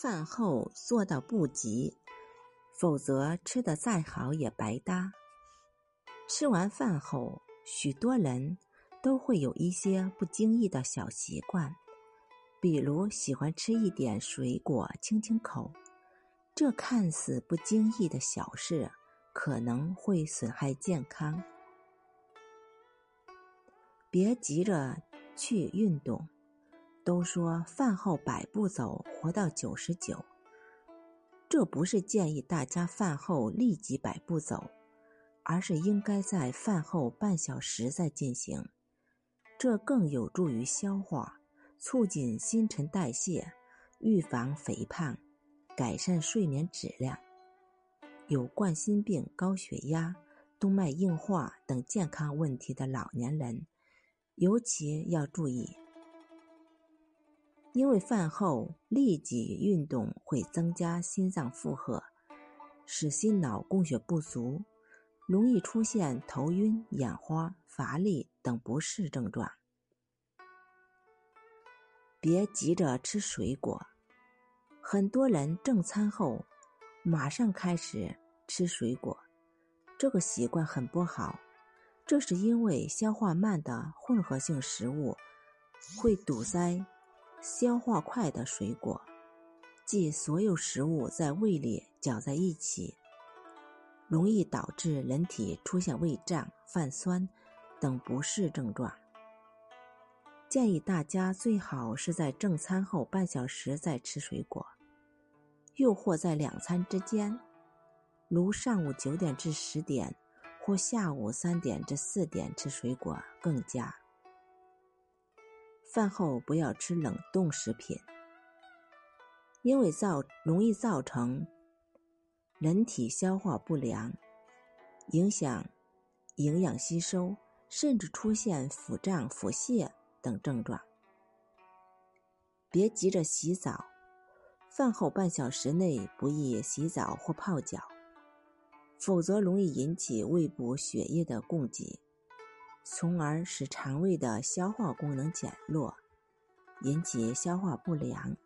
饭后做到不急，否则吃的再好也白搭。吃完饭后，许多人都会有一些不经意的小习惯，比如喜欢吃一点水果清清口。这看似不经意的小事，可能会损害健康。别急着去运动。都说饭后百步走，活到九十九。这不是建议大家饭后立即百步走，而是应该在饭后半小时再进行。这更有助于消化，促进新陈代谢，预防肥胖，改善睡眠质量。有冠心病、高血压、动脉硬化等健康问题的老年人，尤其要注意。因为饭后立即运动会增加心脏负荷，使心脑供血不足，容易出现头晕、眼花、乏力等不适症状。别急着吃水果，很多人正餐后马上开始吃水果，这个习惯很不好。这是因为消化慢的混合性食物会堵塞。消化快的水果，即所有食物在胃里搅在一起，容易导致人体出现胃胀、泛酸等不适症状。建议大家最好是在正餐后半小时再吃水果，又或在两餐之间，如上午九点至十点，或下午三点至四点吃水果更佳。饭后不要吃冷冻食品，因为造容易造成人体消化不良，影响营养吸收，甚至出现腹胀、腹泻等症状。别急着洗澡，饭后半小时内不宜洗澡或泡脚，否则容易引起胃部血液的供给。从而使肠胃的消化功能减弱，引起消化不良。